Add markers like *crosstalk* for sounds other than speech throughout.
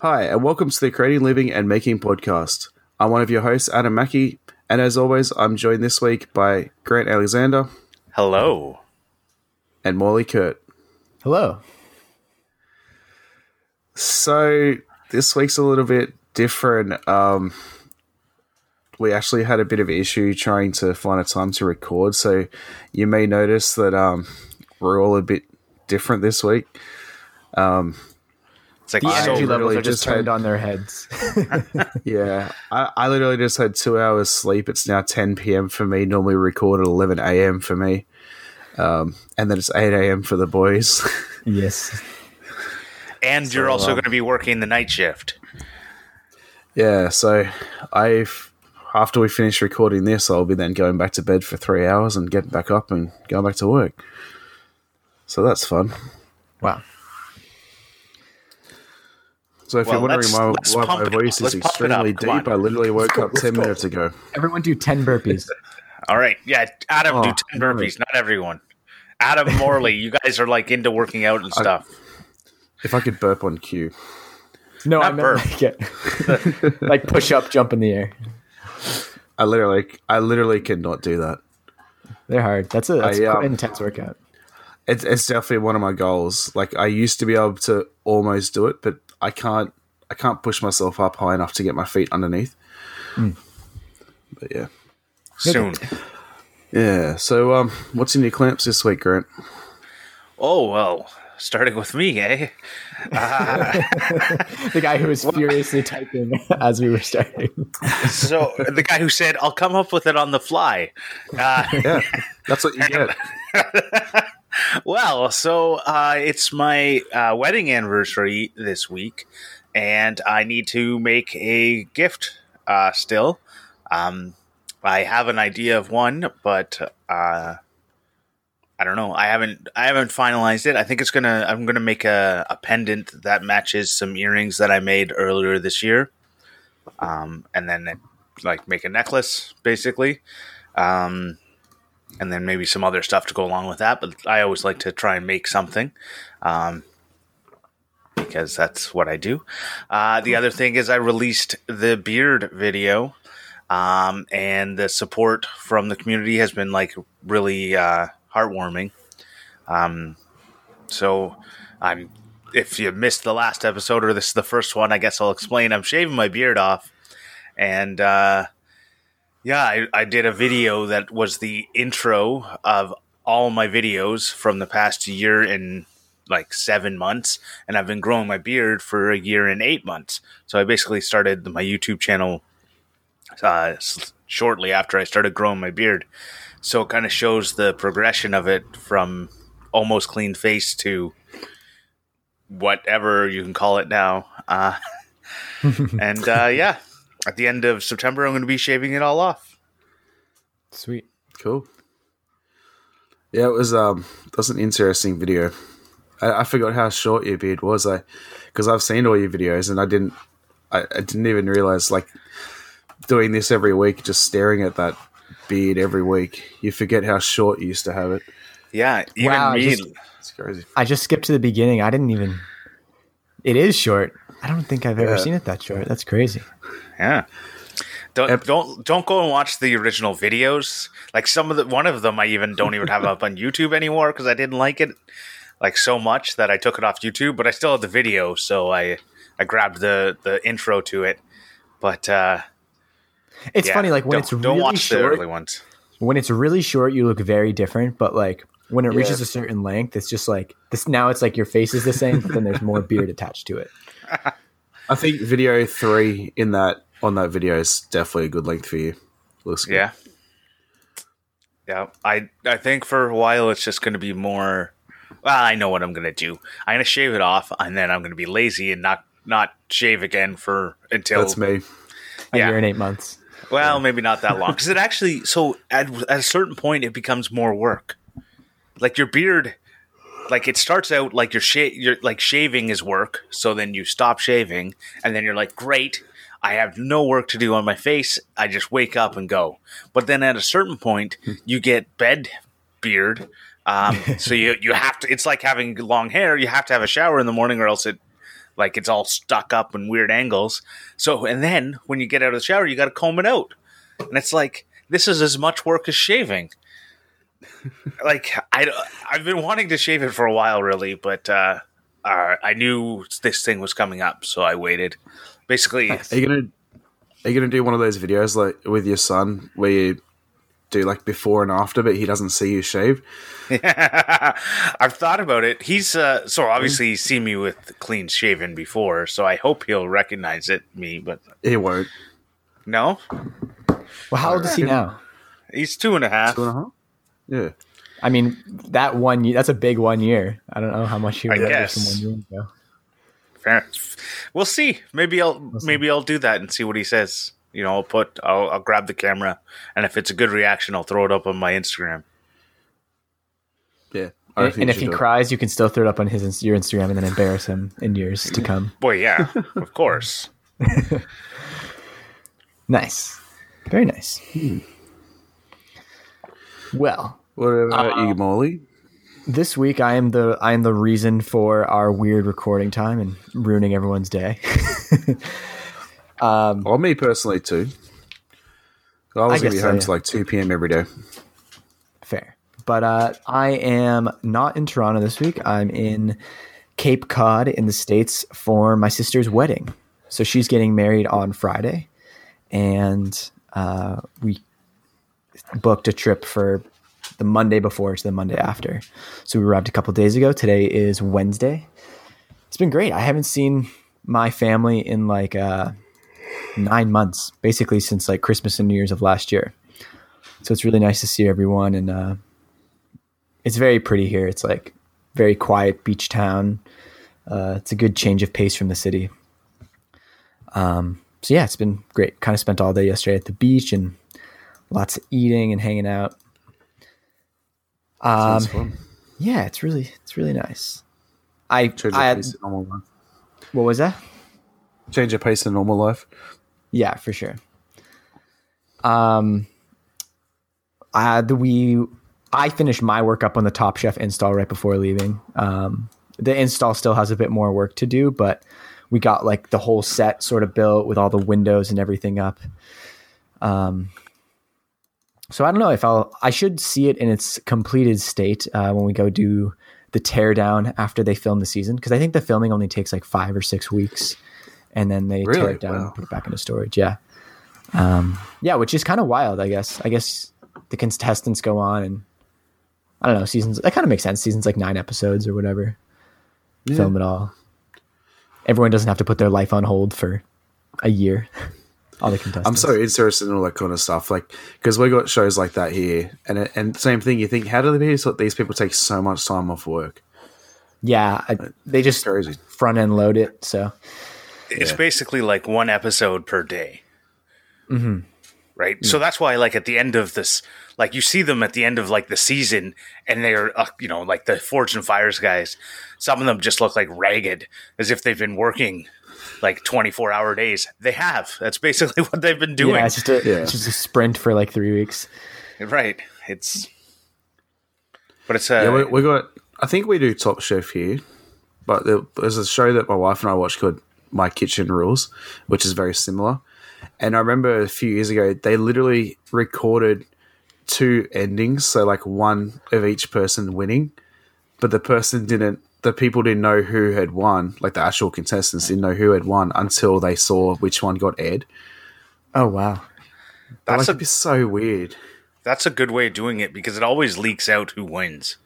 Hi, and welcome to the Creating Living and Making podcast. I'm one of your hosts, Adam Mackey, and as always, I'm joined this week by Grant Alexander Hello. and Morley Kurt. Hello. So this week's a little bit different. Um, we actually had a bit of issue trying to find a time to record, so you may notice that um, we're all a bit different this week. It's like The energy levels really are just just turned had- on their heads. *laughs* *laughs* Yeah, I, I literally just had two hours sleep. It's now 10 p.m. for me. Normally record at 11 a.m. for me. Um, and then it's 8 a.m. for the boys. *laughs* yes. and you're also um, going to be working the night shift. yeah, so I've after we finish recording this, I'll be then going back to bed for three hours and getting back up and going back to work. So that's fun. Wow. So if Well, you're wondering why, why my voice is Let's pump it up. extremely deep. I literally *laughs* woke go, up 10 go. minutes ago. Everyone do 10 burpees. *laughs* All right. Yeah, Adam, do Oh, 10 burpees, not everyone. Adam Morley, you guys are like into working out and stuff. If I could burp on cue. No, I Not meant burp. like, it- *laughs* like push up, jump in the air. I literally, I literally cannot do that. They're hard. That's a that's I, um, an intense workout. It's, it's definitely one of my goals. Like I used to be able to almost do it, but I can't. I can't push myself up high enough to get my feet underneath. But yeah, Soon. yeah. So, um, what's in your clamps this week, Grant? Oh, well, starting with me, eh? *laughs* The guy who was *laughs* furiously typing *laughs* as we were starting. So, the guy who said, I'll come up with it on the fly. Uh, Yeah, that's what you get. Well, so uh, it's my uh, wedding anniversary this week, and I need to make a gift uh, still. Um, I have an idea of one, but uh, I don't know. I haven't I haven't finalized it. I think it's gonna I'm gonna make a, a pendant that matches some earrings that I made earlier this year, um, and then like make a necklace basically. Um, and then maybe some other stuff to go along with that. But I always like to try and make something, um, because that's what I do. Uh, the other thing is I released the beard video, um, and the support from the community has been like really uh, heartwarming. Um, so I'm. If you missed the last episode or this is the first one, I guess I'll explain. I'm shaving my beard off, and uh, yeah, I, I did a video that was the intro of all my videos from the past year and like seven months, and I've been growing my beard for a year and eight months. So I basically started my YouTube channel uh, shortly after I started growing my beard. So it kind of shows the progression of it from almost clean face to whatever you can call it now. Uh, *laughs* and uh, yeah, at the end of September, I'm going to be shaving it all off. Sweet. Cool. Yeah, it was um, that was an interesting video. I, I forgot how short your beard was. I because I've seen all your videos and I didn't, I, I didn't even realize like doing this every week, just staring at that beard every week. You forget how short you used to have it. Yeah, even Wow, me. just- It's crazy. I just skipped to the beginning. I didn't even. It is short. I don't think I've ever Yeah. seen it that short. That's crazy. yeah. Don't Ep- don't don't go and watch the original videos. Like some of the one of them, I even don't even have up on YouTube anymore because I didn't like it like so much that I took it off YouTube. But I still have the video, so I I grabbed the the intro to it. But uh, It's yeah, funny, like when don't, it's don't really watch the short. early ones. when it's really short, you look very different. But like when it Yeah. reaches a certain length, it's just like this. Now it's like your face is the same, but then there's more *laughs* beard attached to it. *laughs* I think video three in that on that video is definitely a good length for you. Looks good. Yeah. Yeah. I I think for a while it's just going to be more. Well, I know what I'm going to do. I'm going to shave it off, and then I'm going to be lazy and not not shave again for until That's me. A Yeah. year and eight months. Well, maybe not that long because it actually. So at, at a certain point, it becomes more work. Like your beard, like it starts out like your sha- your like shaving is work. So then you stop shaving, and then you're like, great. I have no work to do on my face. I just wake up and go. But then at a certain point, you get bed beard, Um, *laughs* so you you have to. It's like having long hair. You have to have a shower in the morning, or else it like it's all stuck up in weird angles. So and then when you get out of the shower, you got to comb it out, and it's like this is as much work as shaving. *laughs* like I I've been wanting to shave it for a while, really, but uh, uh, I knew this thing was coming up, so I waited. Basically, Are you gonna Are you gonna do one of those videos like with your son where you do like before and after, but he doesn't see you shave? *laughs* I've thought about it. He's uh, so obviously he's seen me with clean shaven before, so I hope he'll recognize it me. But He won't. no, Well, how old is he now? he's two and a half. Two and a half. Yeah. I mean, that one year, that's a big one year. I don't know how much he I remembers guess. from one year ago. Fair. We'll see. Maybe I'll maybe I'll do that and see what he says. You know, I'll put I'll, I'll grab the camera, and if it's a good reaction, I'll throw it up on my Instagram. Yeah. And, and if he do it. cries, you can still throw it up on his your Instagram and then embarrass him in years to come. *laughs* Boy, yeah, of course. *laughs* Nice, very nice. Well, What about Uh, you, Morley? this week I am the I am the reason for our weird recording time and ruining everyone's day. *laughs* Well, me personally too. I was gonna guess be so, home yeah. till like two p.m. every day. Fair. But uh, I am not in Toronto this week. I'm in Cape Cod in the States for my sister's wedding. So she's getting married on Friday. And uh, we booked a trip for the Monday before to the Monday after. So we arrived a couple days ago. Today is Wednesday. It's been great. I haven't seen my family in like uh, nine months, basically since like Christmas and New Year's of last year. So it's really nice to see everyone, and uh, it's very pretty here. It's like very quiet beach town. Uh, it's a good change of pace from the city. Um, so yeah, it's been great. Kind of spent all day yesterday at the beach and lots of eating and hanging out. Um, yeah, it's really it's really nice. I, I your pace in normal life. what was that? Change your pace in normal life. Yeah, for sure. Um, I the we I finished my work up on the Top Chef install right before leaving. Um, the install still has a bit more work to do, but we got like the whole set sort of built with all the windows and everything up. Um, so I don't know if I'll I should see it in its completed state uh, when we go do the teardown after they film the season because I think the filming only takes like five or six weeks, and then they tear it down Wow. and put it back into storage. Yeah, um, yeah, which is kind of wild. I guess. I guess the contestants go on and I don't know seasons. That kind of makes sense. Seasons like nine episodes or whatever. Film it all. Everyone doesn't have to put their life on hold for a year. *laughs* all the contestants. I'm so interested in all that kind of stuff, like because we got shows like that here, and it, and same thing. You think, how do these these people take so much time off work? Yeah, I, they just Crazy. front end load it. So It's Yeah. basically like one episode per day. Mm-hmm. Right. So that's why, like, at the end of this, like, you see them at the end of like the season, and they're, uh, you know, like the Forged in Fire's guys. Some of them just look like ragged, as if they've been working like twenty four hour days. They have. That's basically *laughs* what they've been doing. yeah, it's just a Yeah. it's just a sprint for like three weeks. Right. It's. But it's uh, Yeah, we, we got. I think we do Top Chef here, but there, there's a show that my wife and I watch called My Kitchen Rules, which is very similar. And I remember a few years ago they literally recorded two endings, so like one of each person winning, but the person didn't. The people didn't know who had won, like the actual contestants didn't know who had won until they saw which one got aired. Oh wow. that's like, a so weird. that's a good way of doing it because it always leaks out who wins.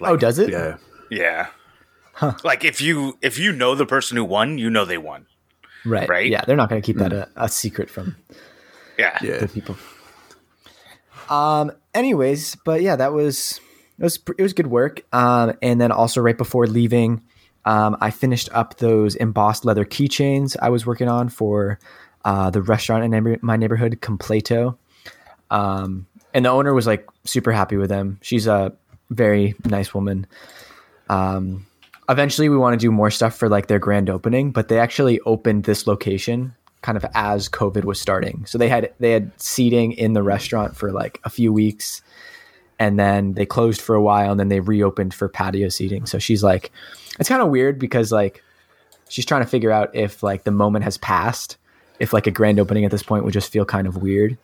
oh, does it? Yeah. Yeah. Like if you if you know the person who won, you know they won. Right. Right? Yeah, they're not going to keep that a, a secret from Yeah. Yeah. the people. Um. Anyways, but yeah, that was it was it was good work. Um. And then also right before leaving, um, I finished up those embossed leather keychains I was working on for uh, the restaurant in neighbor- my neighborhood, Completo. Um. And the owner was like super happy with them. She's a very nice woman. Um. Eventually, we want to do more stuff for like their grand opening, but they actually opened this location kind of as COVID was starting. So they had they had seating in the restaurant for like a few weeks, and then they closed for a while and then they reopened for patio seating. So she's like, it's kind of weird because like she's trying to figure out if like the moment has passed, if like a grand opening at this point would just feel kind of weird.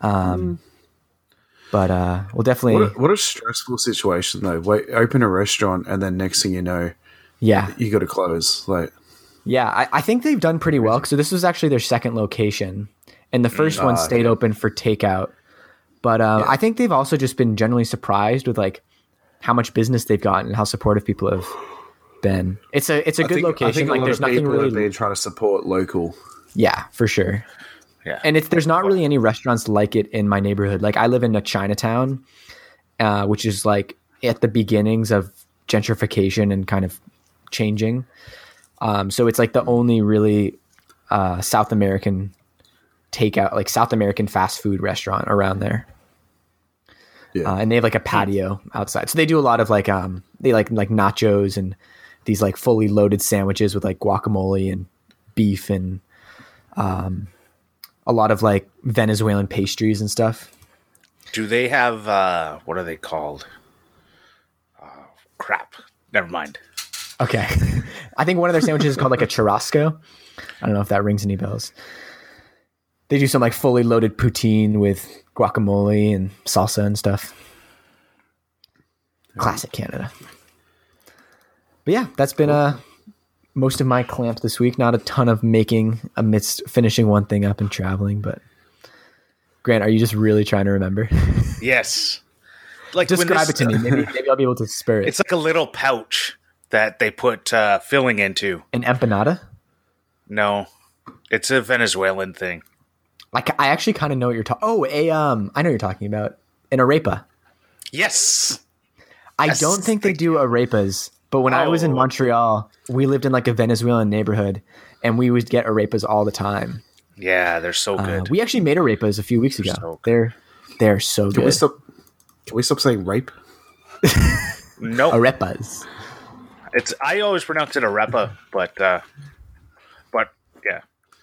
Um, but uh, we'll definitely, What a, what a stressful situation though. Wait, open a restaurant and then next thing you know, yeah, you got to close. Like, yeah. I, I think they've done pretty well. So this was actually their second location, and the first one Ah, stayed open for takeout. But um, I think they've also just been generally surprised with like how much business they've gotten and how supportive people have been. It's a it's a I good think, I location. Like there's nothing really. been trying to support local. Yeah, for sure. Yeah. And it's there's not really any restaurants like it in my neighborhood. Like I live in a Chinatown, uh, which is like at the beginnings of gentrification and kind of changing. Um, so it's like the only really uh, South American takeout, like South American fast food restaurant around there. Yeah. Uh, and they have like a patio outside. So they do a lot of like um they like like nachos and these like fully loaded sandwiches with like guacamole and beef and um a lot of like Venezuelan pastries and stuff. Do they have uh what are they called? Uh, crap. Never mind. Okay. *laughs* I think one of their sandwiches is called like a churrasco. I don't know if that rings any bells. They do some like fully loaded poutine with guacamole and salsa and stuff. Classic Canada. But yeah, that's been uh most of my clamp this week. Not a ton of making amidst finishing one thing up and traveling, but Grant, are you just really trying to remember? *laughs* Yes. Like Describe this- it to me. Maybe maybe I'll be able to spur it. It's like a little pouch that they put uh, filling into. An empanada? No, it's a Venezuelan thing. Like I actually kind of know what you're talking. Oh, a um, I know what you're talking about an arepa. Yes. I Yes, don't think they do arepas, but when I was in Oh. Montreal, we lived in like a Venezuelan neighborhood, and we would get arepas all the time. Yeah, they're so Uh, good. we actually made arepas a few weeks ago. so good. they're they're so Can we stop? Can we stop saying rape? *laughs* no, Arepas. it's I always pronounce it arepa, but uh, but yeah,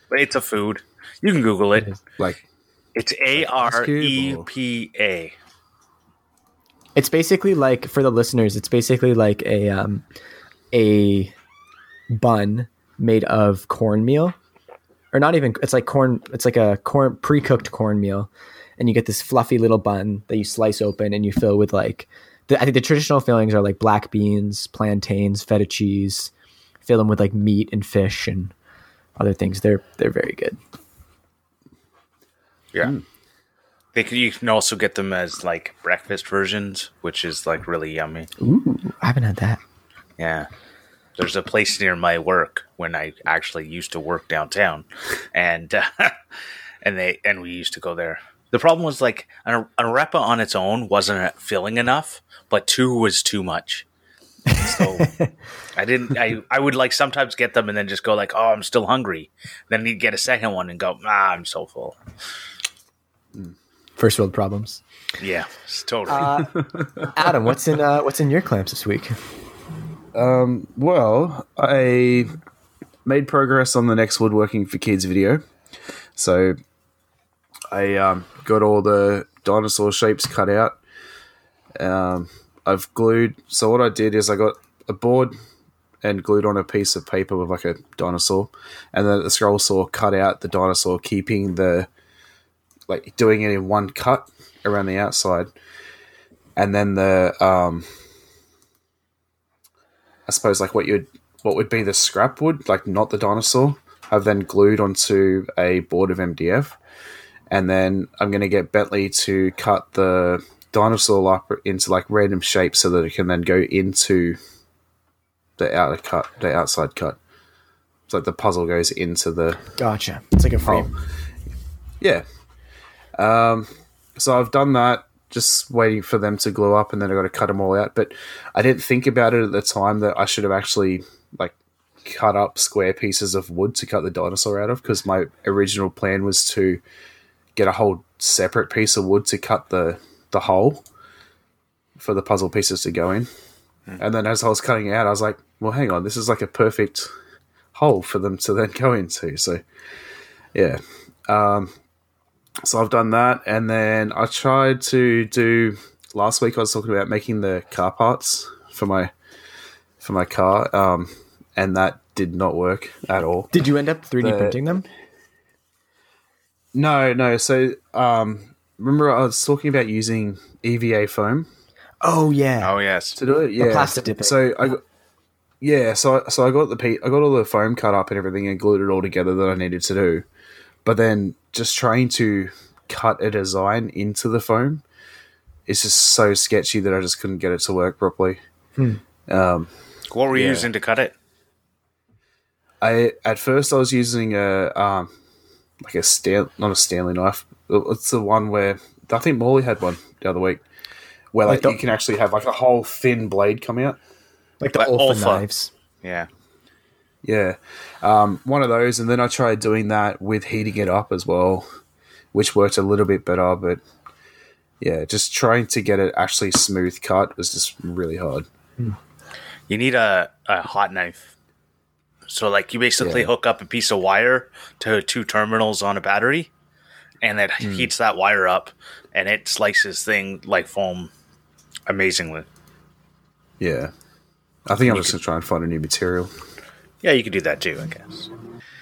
but it's a food. You can Google it. Like, It's A R E P A. It's basically like for the listeners, it's basically like a um, a bun made of cornmeal, or not even. It's like corn. It's like a corn pre-cooked cornmeal, and you get this fluffy little bun that you slice open and you fill with like. The, I think the traditional fillings are like black beans, plantains, feta cheese. Fill them with like meat and fish and other things. They're they're very good. Yeah. They can, you can also get them as like breakfast versions, which is like really yummy. Ooh, I haven't had that. Yeah. There's a place near my work when I actually used to work downtown, and uh, *laughs* and they and we used to go there. The problem was like an, an arepa on its own wasn't filling enough, but two was too much. So I didn't. I I would like sometimes get them and then just go like, oh, I'm still hungry. Then you'd get a second one and go, ah, I'm so full. First world problems. Yeah, totally. Uh, *laughs* Adam, what's in uh, what's in your clamps this week? Um, well, I made progress on the next woodworking for kids video. So I um, got all the dinosaur shapes cut out. Um, I've glued. So what I did is I got a board and glued on a piece of paper with like a dinosaur, and then the scroll saw cut out the dinosaur, keeping the like doing it in one cut around the outside, and then the um, I suppose like what you'd what would be the scrap wood, like not the dinosaur, I've then glued onto a board of MDF, and then I'm going to get Bentley to cut the dinosaur up into like random shapes so that it can then go into the outer cut, the outside cut. It's like the puzzle goes into the Gotcha. It's like a frame. yeah. Um, so I've done that, just waiting for them to glue up, and then I got to cut them all out. But I didn't think about it at the time that I should have actually like cut up square pieces of wood to cut the dinosaur out of, because my original plan was to get a whole separate piece of wood to cut the the hole for the puzzle pieces to go in. And then as I was cutting it out, I was like, "Well, hang on, this is like a perfect hole for them to then go into." So, yeah so I've done that, and then I tried to do last week I was talking about making the car parts for my for my car, um, and that did not work at all. Did you end up 3D The- printing them? No, no. So um, remember I was talking about using EVA foam Oh yeah. Oh yes. to do it. Yeah, plastic dip. So I got, yeah, so I, so I got the pe- I got all the foam cut up and everything and glued it all together that I needed to do, but then just trying to cut a design into the foam is just so sketchy that I just couldn't get it to work properly. Um, What were you Yeah. using to cut it? I at first I was using a um like a Stan not a Stanley knife. It's the one where I think Morley had one the other week where like, Like the- you can actually have like a whole thin blade come out. like the Like Olfa Olfa. knives. Yeah. Yeah, um, one of those, and then I tried doing that with heating it up as well, which worked a little bit better. But yeah, just trying to get it actually smooth cut was just really hard. You need a, a hot knife. So like you basically Yeah. hook up a piece of wire to two terminals on a battery and it Hmm. heats that wire up and it slices thing like foam amazingly. Yeah, I think I'm just gonna try and find a new material. Yeah, you could do that too, I guess.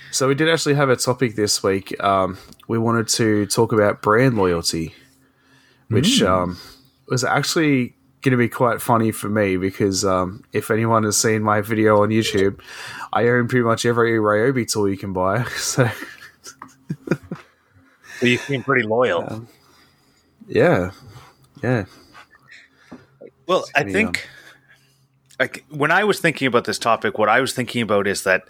So we did actually have a topic this week. Um, we wanted to talk about brand loyalty, which um, was actually going to be quite funny for me because um, if anyone has seen my video on YouTube, I own pretty much every Ryobi tool you can buy. *laughs* So You seem pretty loyal. yeah, yeah, Well, I think like when I was thinking about this topic, what I was thinking about is that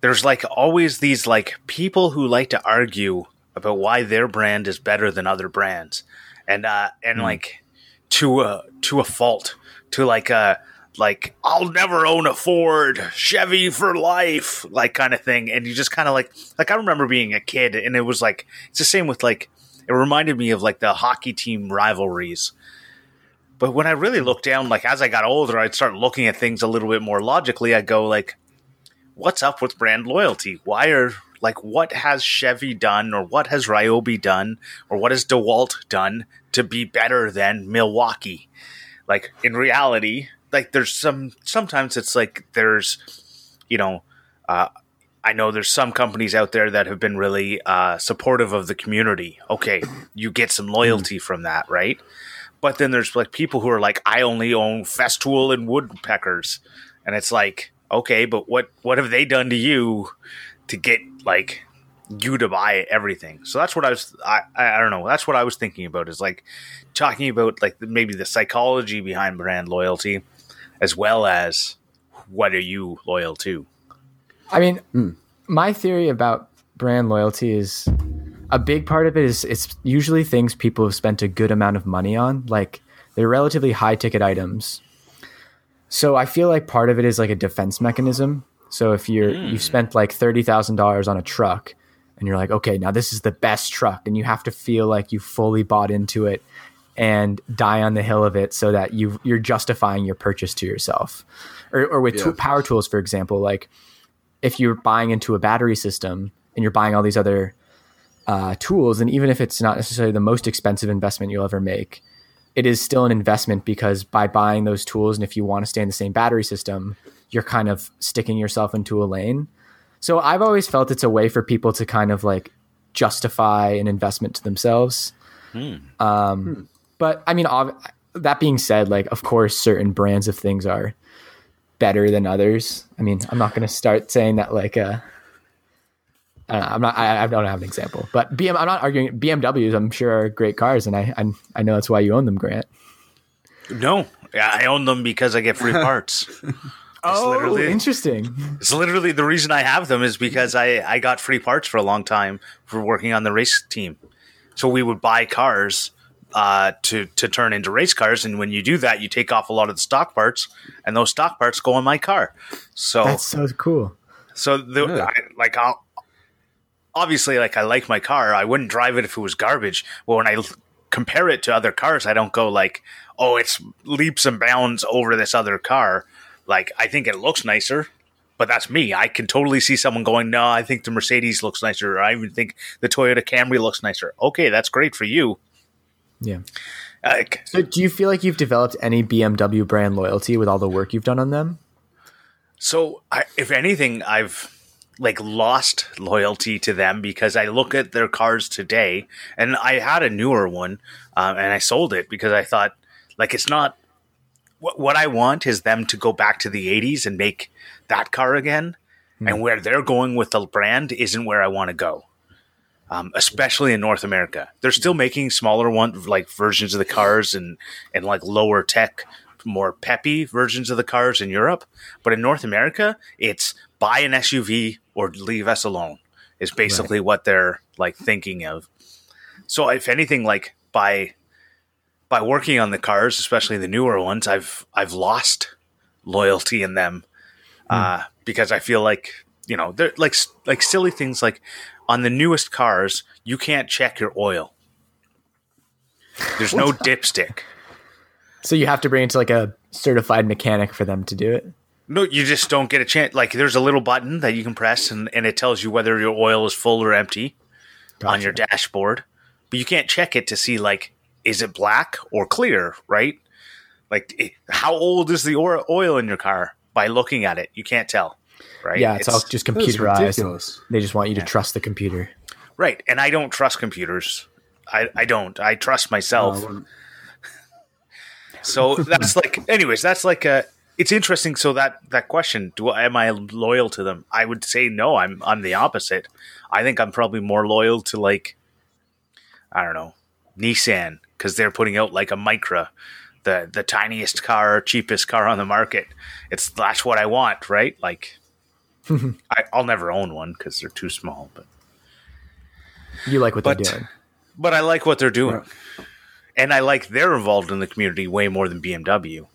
there's like always these like people who like to argue about why their brand is better than other brands, and uh, and hmm. like to a to a fault, to like a like I'll never own a Ford, Chevy for life, like kind of thing, and you just kind of like like I remember being a kid, and it was like it's the same with like it reminded me of like the hockey team rivalries but when I really look down, like as I got older, I'd start looking at things a little bit more logically. I go like, what's up with brand loyalty? Why are like what has Chevy done or what has Ryobi done or what has DeWalt done to be better than Milwaukee? Like in reality, like there's some sometimes it's like there's you know, uh I know there's some companies out there that have been really uh, supportive of the community. Okay, you get some loyalty from that, right? But then there's like people who are like, I only own Festool and Woodpeckers, and it's like, okay, but what what have they done to you to get like you to buy everything? So that's what I was, I I I don't know, that's what I was thinking about is like talking about like maybe the psychology behind brand loyalty, as well as what are you loyal to? I mean, hmm. my theory about brand loyalty is a big part of it is it's usually things people have spent a good amount of money on. Like they're relatively high ticket items. So I feel like part of it is like a defense mechanism. So if you're hmm. you've spent like thirty thousand dollars on a truck and you're like, okay, now this is the best truck, and you have to feel like you fully bought into it and die on the hill of it so that you you're justifying your purchase to yourself. Or, or with Yeah. tool power tools, for example, like if you're buying into a battery system and you're buying all these other uh, tools, and even if it's not necessarily the most expensive investment you'll ever make, it is still an investment because by buying those tools, and if you want to stay in the same battery system, you're kind of sticking yourself into a lane. So I've always felt it's a way for people to kind of like justify an investment to themselves. Um, But I mean, ob- that being said, like of course, certain brands of things are better than others. I mean, I'm not going to start saying that like uh I don't know, I'm not. I, I don't have an example, but BM. I'm not arguing BMWs. I'm sure are great cars, and I, I I know that's why you own them, Grant. No, I own them because I get free *laughs* parts. Oh, literally- interesting. It's literally the reason I have them is because I, I got free parts for a long time for working on the race team. So we would buy cars uh, to to turn into race cars, and when you do that, you take off a lot of the stock parts, and those stock parts go in my car. So That's so cool. so the Yeah. I, like I'll obviously like I like my car. I wouldn't drive it if it was garbage. But when I l- compare it to other cars, I don't go like, "Oh, it's leaps and bounds over this other car." Like I think it looks nicer, but that's me. I can totally see someone going, "No, I think the Mercedes looks nicer." Or I even think the Toyota Camry looks nicer. Okay, that's great for you. Yeah. Uh, like, So do you feel like you've developed any BMW brand loyalty with all the work you've done on them? So, I, if anything, I've like lost loyalty to them because I look at their cars today, and I had a newer one, um, and I sold it because I thought like it's not what what I want is them to go back to the '80s and make that car again, and where they're going with the brand isn't where I want to go. Um, especially in North America, they're still making smaller one like versions of the cars and and like lower tech more peppy versions of the cars in Europe, but in North America, it's buy an SUV or leave us alone. Is basically what they're like thinking of. So if anything, like by by working on the cars, especially the newer ones, I've I've lost loyalty in them uh, because I feel like you know they're like like silly things like on the newest cars you can't check your oil. There's no *laughs* dipstick. So you have to bring it to like a certified mechanic for them to do it. No, you just don't get a chance. Like there's a little button that you can press, and, and it tells you whether your oil is full or empty on your dashboard. But you can't check it to see like is it black or clear, right? Like it, how old is the oil in your car? By looking at it, you can't tell, right? Yeah, it's, all just That's computerized. They just want you to trust the computer. right. And I don't trust computers. I, I don't. I trust myself. Oh, So that's like, anyways, that's like a. It's interesting. So that that question, do I, am I loyal to them? I would say no. I'm I'm the opposite. I think I'm probably more loyal to like, I don't know, Nissan because they're putting out like a Micra, the the tiniest car, cheapest car on the market. It's that's what I want, right? Like, *laughs* I, I'll never own one because they're too small, but You like what But- they're doing. but I like what they're doing. And I like they're involved in the community way more than BMW.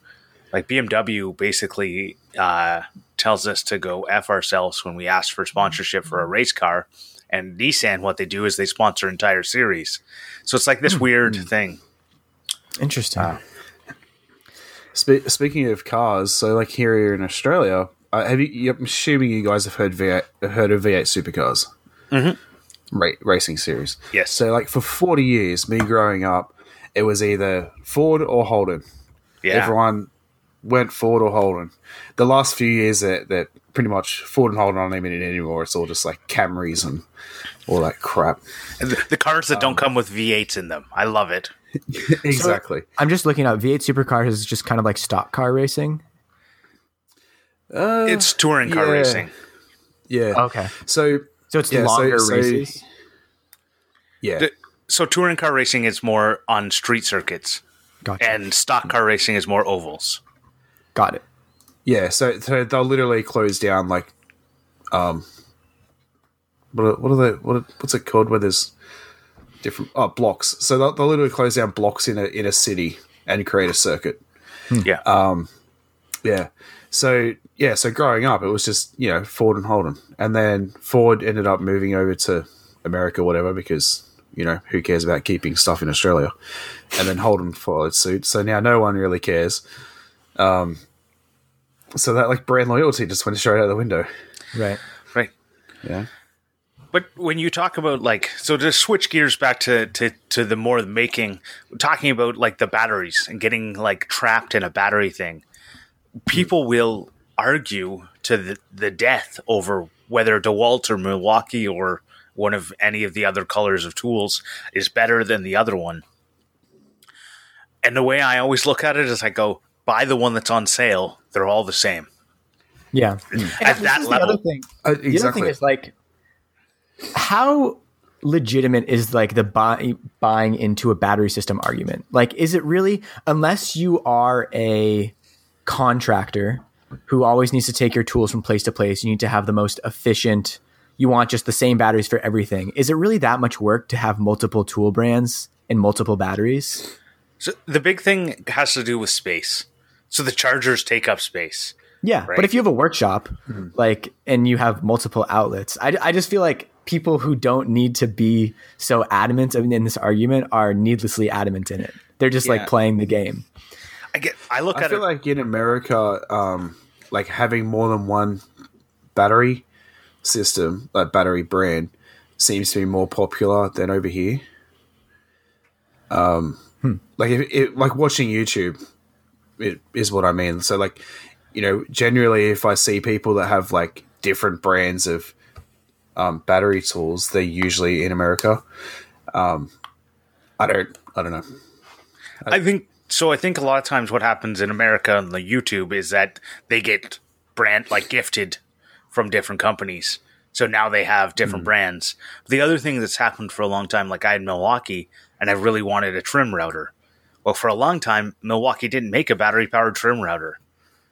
Like BMW basically uh, tells us to go F ourselves when we ask for sponsorship for a race car. And Nissan, what they do is they sponsor entire series. So it's like this weird thing. Interesting. Spe- speaking of cars, so like here in Australia, uh, have you? I'm assuming you guys have heard V8, heard of V8 supercars, mm-hmm. Ra- racing series. Yes. So like for 40 years, me growing up, it was either Ford or Holden. Yeah. Everyone went Ford or Holden. The last few years, that that pretty much Ford and Holden aren't even in anymore. It's all just like Camrys and all that crap. And the, the cars that don't come with V8s in them. I love it. *laughs* exactly. I'm just looking up. V8 supercars is just kind of like stock car racing. Uh, It's touring car yeah. racing. yeah. Okay. So So it's Yeah, so- longer so- races. yeah. The- So touring car racing is more on street circuits, Gotcha. and stock car racing is more ovals. Got it. Yeah, so, so they'll literally close down like, um, what are, what are they? What are, what's it called? Where there's different oh, blocks. So they'll, they'll literally close down blocks in a in a city and create a circuit. Yeah. Um, Yeah. So yeah, so growing up, it was just you know Ford and Holden, and then Ford ended up moving over to America, or whatever, because you know who cares about keeping stuff in Australia, and then Holden followed suit. So now no one really cares. Um, so that like brand loyalty just went straight out the window. Right. right. Yeah. But when you talk about like, so to switch gears back to to to the more making, talking about like the batteries and getting like trapped in a battery thing, people will argue to the, the death over whether DeWalt or Milwaukee or one of any of the other colors of tools is better than the other one. And the way I always look at it is I go, buy the one that's on sale. They're all the same. Yeah. At that the level. other thing. Uh, The other thing is like, how legitimate is like the buy, buying into a battery system argument? Like, is it really unless you are a contractor who always needs to take your tools from place to place, you need to have the most efficient. You want just the same batteries for everything. Is it really that much work to have multiple tool brands and multiple batteries? So the big thing has to do with space. So the chargers take up space. Yeah, Right. but if you have a workshop, like, and you have multiple outlets, I, I just feel like people who don't need to be so adamant in in this argument are needlessly adamant in it. They're just Yeah. like playing the game. I get. I look I at feel it. like in America, um, like having more than one battery system, like battery brand, seems to be more popular than over here. Um, Like if it, like watching YouTube, it is what I mean. So like, you know, generally if I see people that have like different brands of um, battery tools, they're usually in America. Um, I don't, I don't know. I think so. I think a lot of times what happens in America on the YouTube is that they get brand like gifted from different companies. So now they have different hmm. brands. The other thing that's happened for a long time, like I had Milwaukee and I really wanted a trim router. Well, for a long time, Milwaukee didn't make a battery powered trim router.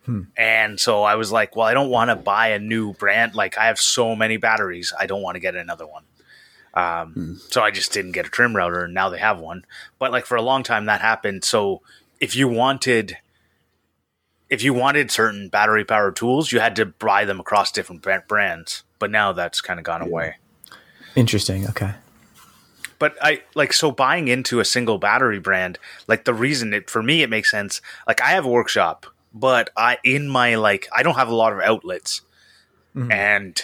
Hmm. And so I was like, well, I don't want to buy a new brand. Like I have so many batteries, I don't want to get another one. Um, hmm. So I just didn't get a trim router, and now they have one. But like for a long time, that happened. So if you wanted, if you wanted certain battery powered tools, you had to buy them across different brands. But now that's kind of gone away. Interesting. Okay. But I like so buying into a single battery brand. Like the reason it for me it makes sense. Like I have a workshop, but I in my like I don't have a lot of outlets, and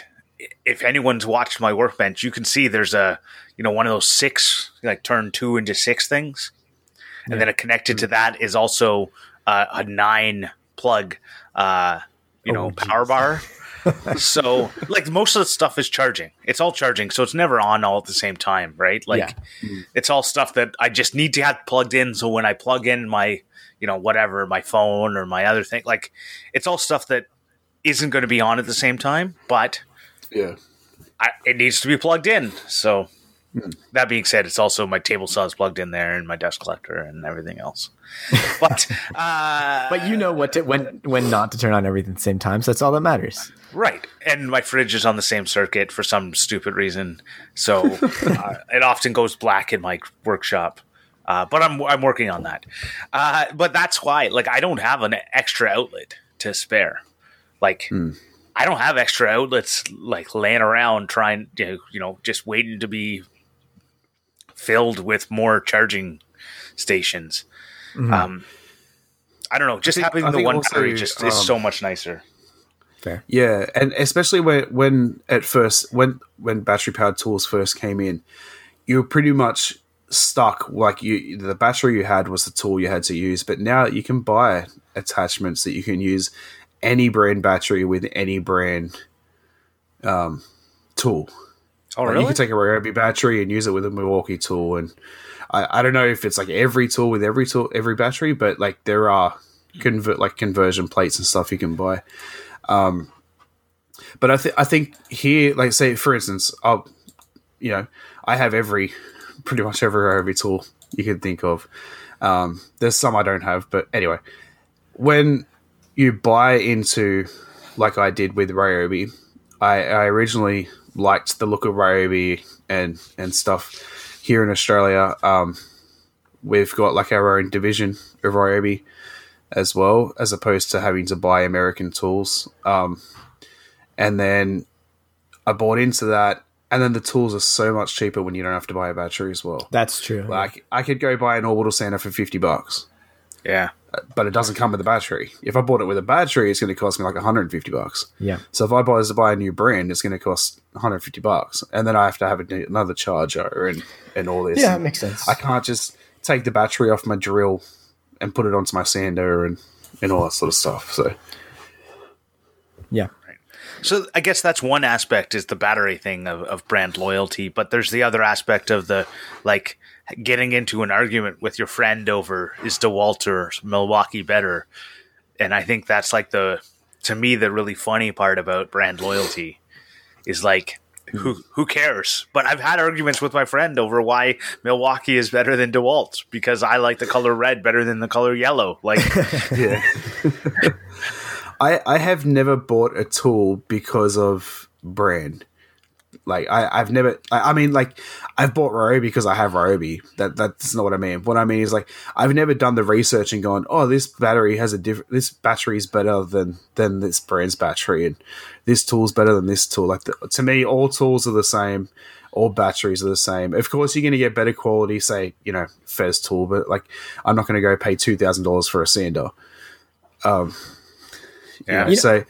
if anyone's watched my workbench, you can see there's a you know one of those six like turn two into six things, and then connected to that is also uh, a nine plug, uh, you know, power bar. *laughs* so like most of the stuff is charging. It's all charging, so it's never on all at the same time, right? Like it's all stuff that I just need to have plugged in. So when I plug in my, you know, whatever, my phone or my other thing, like it's all stuff that isn't going to be on at the same time, but Yeah. I, it needs to be plugged in. So that being said, it's also my table saw is plugged in there and my dust collector and everything else. *laughs* But uh, But you know what to, when when not to turn on everything at the same time. So that's all that matters. right, and my fridge is on the same circuit for some stupid reason, so uh, *laughs* it often goes black in my workshop. Uh, but I'm I'm working on that. Uh, but that's why, like, I don't have an extra outlet to spare. Like, I don't have extra outlets like laying around trying, you know, you know, just waiting to be filled with more charging stations. Um, I don't know. Just think- having I the one also, battery just is um, so much nicer. Fair. Yeah, and especially when when at first when when battery powered tools first came in, you were pretty much stuck. Like you, the battery you had was the tool you had to use. But now you can buy attachments that you can use any brand battery with any brand um, tool. Oh, Like, really? You can take a Ryobi battery and use it with a Milwaukee tool, and I, I don't know if it's like every tool with every tool every battery, but like there are convert like conversion plates and stuff you can buy. Um, but I think I think here, like say for instance, I'll you know I have every pretty much every Ryobi tool you can think of. Um, there's some I don't have, but anyway, when you buy into like I did with Ryobi, I, I originally liked the look of Ryobi and and stuff here in Australia. Um, we've got like our own division of Ryobi as well, as opposed to having to buy American tools. Um, and then I bought into that, and then the tools are so much cheaper when you don't have to buy a battery as well. That's true. Like I could go buy an orbital sander for fifty bucks yeah. But it doesn't come with a battery. If I bought it with a battery, it's going to cost me like 150 bucks. yeah. So if I buy to buy a new brand, it's going to cost 150 bucks, and then I have to have a- another charger and and all this. Yeah, it makes sense. I can't just take the battery off my drill and put it onto my sander and and all that sort of stuff. So Yeah. So I guess that's one aspect is the battery thing of, of brand loyalty, but there's the other aspect of the like getting into an argument with your friend over is DeWalt or Milwaukee better, and I think that's like the to me the really funny part about brand loyalty is like who who cares? But I've had arguments with my friend over why Milwaukee is better than DeWalt because I like the color red better than the color yellow. Like *laughs* yeah. *laughs* I I have never bought a tool because of brand. Like I, I've never. I, I mean, like I've bought Ryobi because I have Ryobi. That that's not what I mean. What I mean is like I've never done the research and gone, oh, this battery has a different. This battery is better than than this brand's battery, and this tool's better than this tool. Like the, to me, all tools are the same. All batteries are the same. Of course, you're going to get better quality, say you know Festool, but like I'm not going to go pay two thousand dollars for a sander. Um, Yeah. yeah. so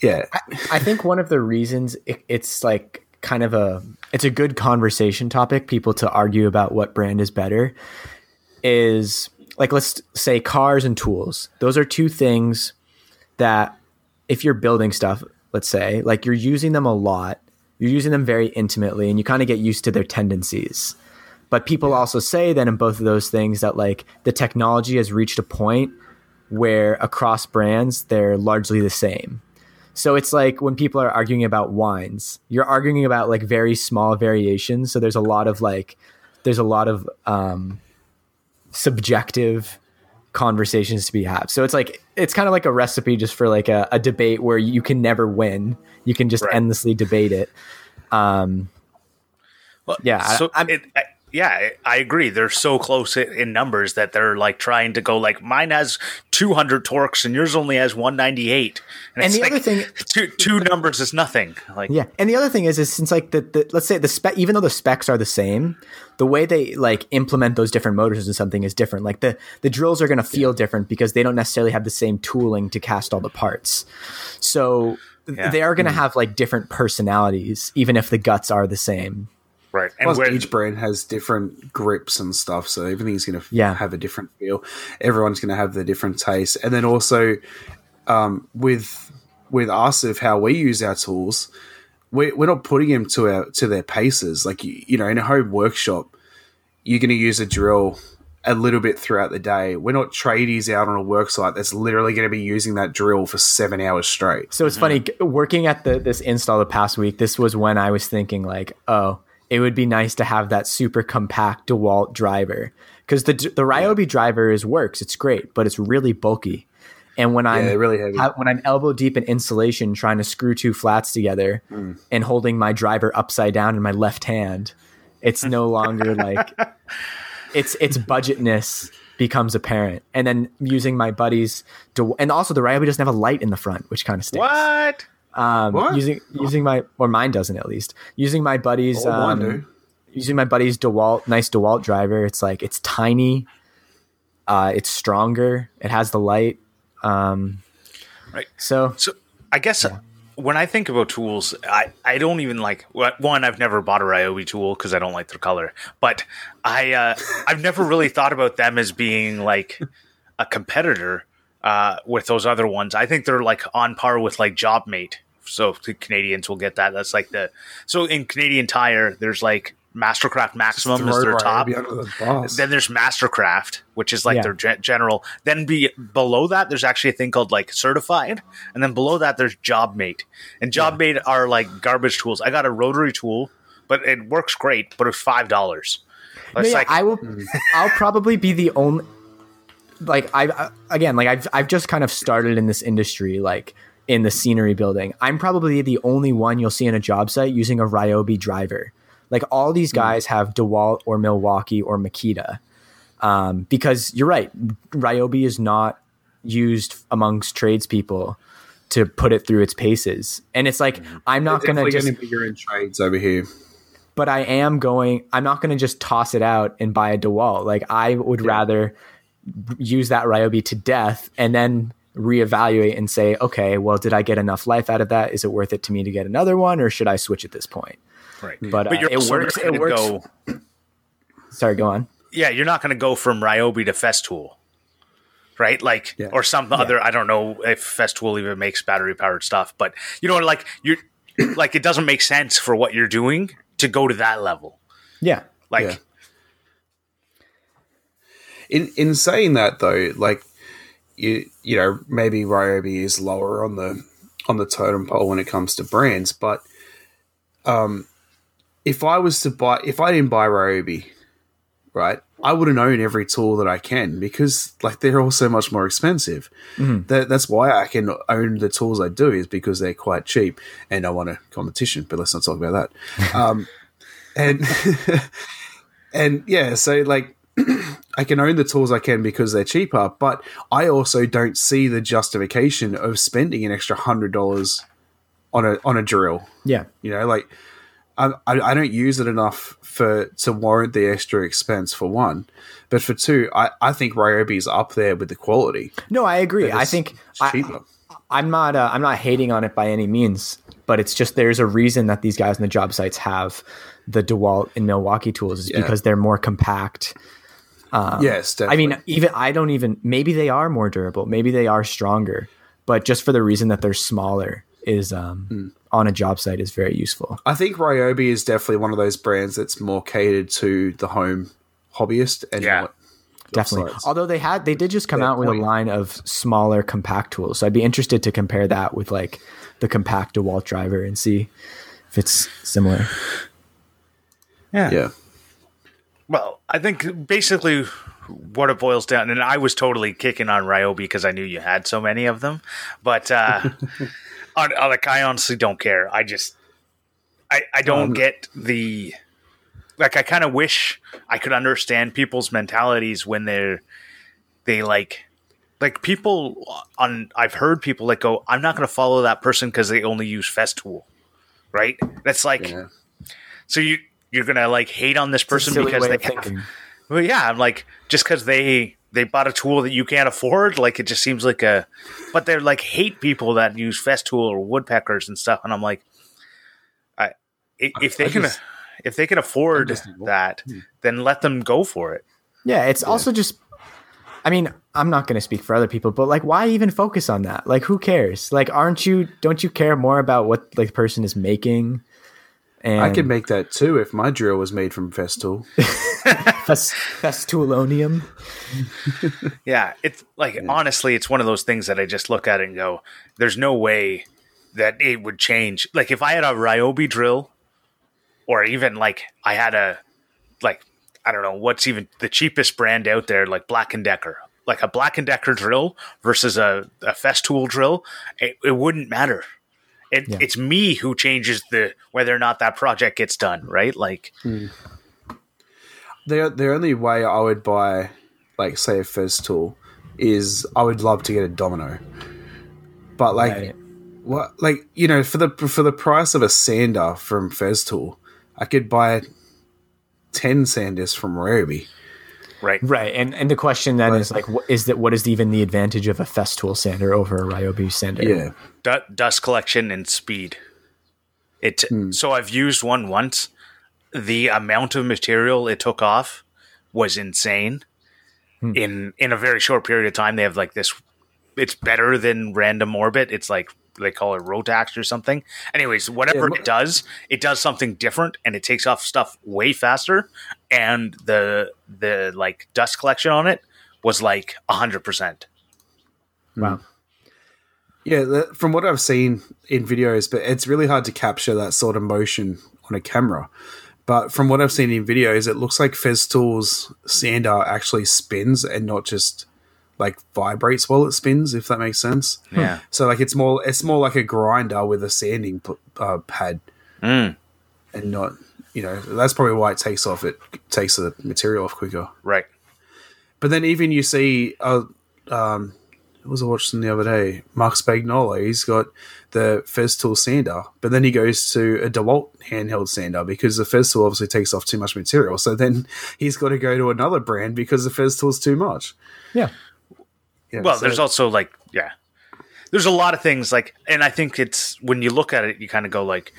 yeah, I think one of the reasons it, it's like kind of a it's a good conversation topic people to argue about what brand is better is like let's say cars and tools. Those are two things that if you're building stuff, let's say, like you're using them a lot, you're using them very intimately and you kind of get used to their tendencies. But people also say that in both of those things that like the technology has reached a point where across brands they're largely the same. So it's like when people are arguing about wines, you're arguing about like very small variations. So there's a lot of like there's a lot of um, subjective conversations to be had. So it's like it's kind of like a recipe just for like a, a debate where you can never win. You can just Right. endlessly debate it. Um, Well, Yeah, I- So I'm- it, I, yeah, I- agree. They're so close in numbers that they're like trying to go like mine has 200 torques and yours only has 198. And it's the like, other thing- *laughs* two two numbers is nothing. Like Yeah, and the other thing is, is since like the, the let's say the spec, even though the specs are the same, the way they like implement those different motors and something is different. Like the the drills are going to feel different because they don't necessarily have the same tooling to cast all the parts. So Yeah. they are going to hmm. have like different personalities, even if the guts are the same. Right, and Plus, where, each brand has different grips and stuff, so everything's going to Yeah. have a different feel. Everyone's going to have their different taste, and then also um, with with us of how we use our tools, we're, we're not putting them to our to their paces. Like you, you know, in a home workshop, you're going to use a drill a little bit throughout the day. We're not tradies out on a work site that's literally going to be using that drill for seven hours straight. So it's funny working at the this install the past week. This was when I was thinking like, oh, it would be nice to have that super compact DeWalt driver because the the Ryobi driver is works. It's great, but it's really bulky. And when I'm really ha- when I'm elbow deep in insulation trying to screw two flats together mm. and holding my driver upside down in my left hand, it's no *laughs* longer like it's its budgetness becomes apparent. And then using my buddies, De- and also the Ryobi doesn't have a light in the front, which kind of stinks. what? Um, What? Using using my or mine doesn't at least using my buddy's Oh, um, using my buddy's Dewalt nice Dewalt driver. It's like it's tiny, uh, it's stronger. It has the light. Um, Right. So So I guess when I think about tools, I, I don't even like one. I've never bought a Ryobi tool because I don't like their color. But I uh, I've never really thought about them as being like a competitor uh, with those other ones. I think they're like on par with like JobMate. So the Canadians will get that. That's like the so in Canadian Tire, there's like Mastercraft Maximum is their top. the. Then there's Mastercraft, which is like Yeah. their ge- general. Then be below that, there's actually a thing called like certified, and then below that there's JobMate. And JobMate are like garbage tools. I got a rotary tool, but it works great, but it's five dollars. No, yeah, like I will. I'll probably be the only. Like I again, like I've I've just kind of started in this industry, like in the scenery building. I'm probably the only one you'll see in a job site using a Ryobi driver. Like all these guys have DeWalt or Milwaukee or Makita, um, because you're right. Ryobi is not used amongst tradespeople to put it through its paces, and it's like I'm not going to just bigger in trades over here. but I am going. I'm not going to just toss it out and buy a Dewalt. Like I would rather use that Ryobi to death and then reevaluate and say, okay, well, did I get enough life out of that? Is it worth it to me to get another one, or should I switch at this point? right. But, uh, but you're it works. It works. Go, Sorry, go on. yeah, you're not going to go from Ryobi to Festool, right? Like, Yeah. or some other. I don't know if Festool even makes battery powered stuff, but you know, like you're like it doesn't make sense for what you're doing to go to that level. Yeah, Like, Yeah. In in saying that though, like you you know maybe Ryobi is lower on the on the totem pole when it comes to brands, but um, if I was to buy if I didn't buy Ryobi, right, I wouldn't own every tool that I can because like they're all so much more expensive. That, that's why I can own the tools I do is because they're quite cheap and I want a competition. But let's not talk about that. *laughs* Um, and *laughs* and yeah, so like I can own the tools I can because they're cheaper, but I also don't see the justification of spending an extra hundred dollars on a on a drill. yeah, You know, like I, I I don't use it enough for to warrant the extra expense for one, but for two, I, I think Ryobi's up there with the quality. no, I agree. I think I, cheaper. I'm not. Uh, I'm not hating on it by any means, but it's just there's a reason that these guys in the job sites have the DeWalt and Milwaukee tools is Yeah. because they're more compact. Yes, I mean, even I don't even maybe they are more durable, maybe they are stronger, but just for the reason that they're smaller is um, Hmm. on a job site is very useful. I think Ryobi is definitely one of those brands that's more catered to the home hobbyist and Yeah. not Definitely. sides. Although they had they did just come Fair out with point. a line of smaller compact tools. So I'd be interested to compare that with like the compact DeWalt driver and see if it's similar. Yeah. Yeah. Well, I think basically what it boils down, and I was totally kicking on Ryobi because I knew you had so many of them, but uh, *laughs* on, on, like I honestly don't care. I just I I don't Um, get the like. I kind of wish I could understand people's mentalities when they're they like like people on. I've heard people that go, "I'm not going to follow that person because they only use Festool." Right? That's like Yeah. so you you're gonna like hate on this person because they have, *laughs* well, yeah, I'm like just because they they bought a tool that you can't afford, like it just seems like a. But they're like hate people that use Festool or woodpeckers and stuff, and I'm like, I if they I can just- if they can afford that, hmm. then let them go for it. Yeah, it's also just I mean, I'm not going to speak for other people, but like why even focus on that? Like who cares? Like aren't you don't you care more about what like the person is making? And I could make that too if my drill was made from Festool. *laughs* Fest- Festoolonium. *laughs* Yeah, it's like honestly, it's one of those things that I just look at it and go, "There's no way that it would change." Like if I had a Ryobi drill, or even like I had a like I don't know what's even the cheapest brand out there, like Black and Decker, like a Black and Decker drill versus a, a Festool drill, it, it wouldn't matter. It, Yeah. It's me who changes the whether or not that project gets done, right? Like, mm. the the only way I would buy, like say a Festool, is I would love to get a Domino, but like Right. what like you know for the for the price of a sander from Festool, I could buy ten sanders from Ryobi. right? Right. And and the question then is like what is that what is even the advantage of a Festool sander over a Ryobi sander? Yeah, du- dust collection and speed. It hmm. so I've used one once. The amount of material it took off was insane. Hmm. In in a very short period of time, they have like this. It's better than random orbit. It's like they call it Rotex or something. Anyways, whatever Yeah, it does, it does something different, and it takes off stuff way faster. And the the like dust collection on it was like hundred percent. Hmm. Wow. Yeah. The, from what I've seen in videos, but it's really hard to capture that sort of motion on a camera. But from what I've seen in videos, it looks like Festool's sander actually spins and not just like vibrates while it spins. If that makes sense. Yeah. So like it's more it's more like a grinder with a sanding p- uh, pad, Mm, and not you know that's probably why it takes off. It takes the material off quicker. right. But then even you see, uh, um, what was I watching the other day? Marc Spagnuolo. He's got the Festool sander, but then he goes to a DeWalt handheld sander because the Festool obviously takes off too much material. So then he's got to go to another brand because the Festool's too much. Yeah. Yeah, well so- there's also like yeah there's a lot of things like and i think it's when you look at it you kind of go like